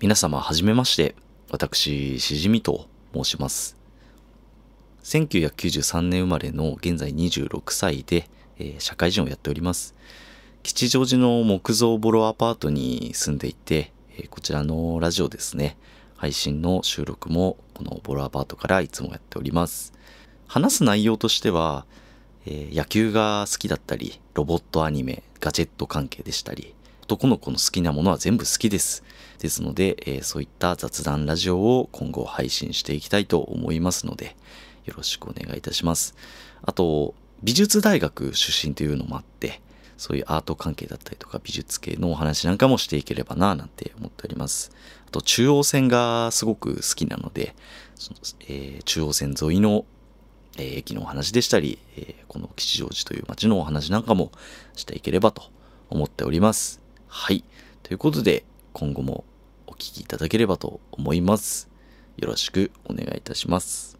皆様はじめまして、私、しじみと申します。1993年生まれの現在26歳で、えー社会人をやっております。吉祥寺の木造ボロアパートに住んでいて、えーこちらのラジオですね、配信の収録もこのボロアパートからいつもやっております。話す内容としては、えー野球が好きだったり、ロボットアニメ、ガジェット関係でしたり、男の子の好きなものは全部好きです。ですので、えーそういった雑談ラジオを今後配信していきたいと思いますので、よろしくお願いいたします。あと、美術大学出身というのもあって、そういうアート関係だったりとか美術系のお話なんかもしていければなぁなんて思っております。あと、中央線がすごく好きなので、そのえー中央線沿いのえー駅のお話でしたり、えーこの吉祥寺という街のお話なんかもしていければと思っております。はい。ということで、今後もお聴きいただければと思います。よろしくお願いいたします。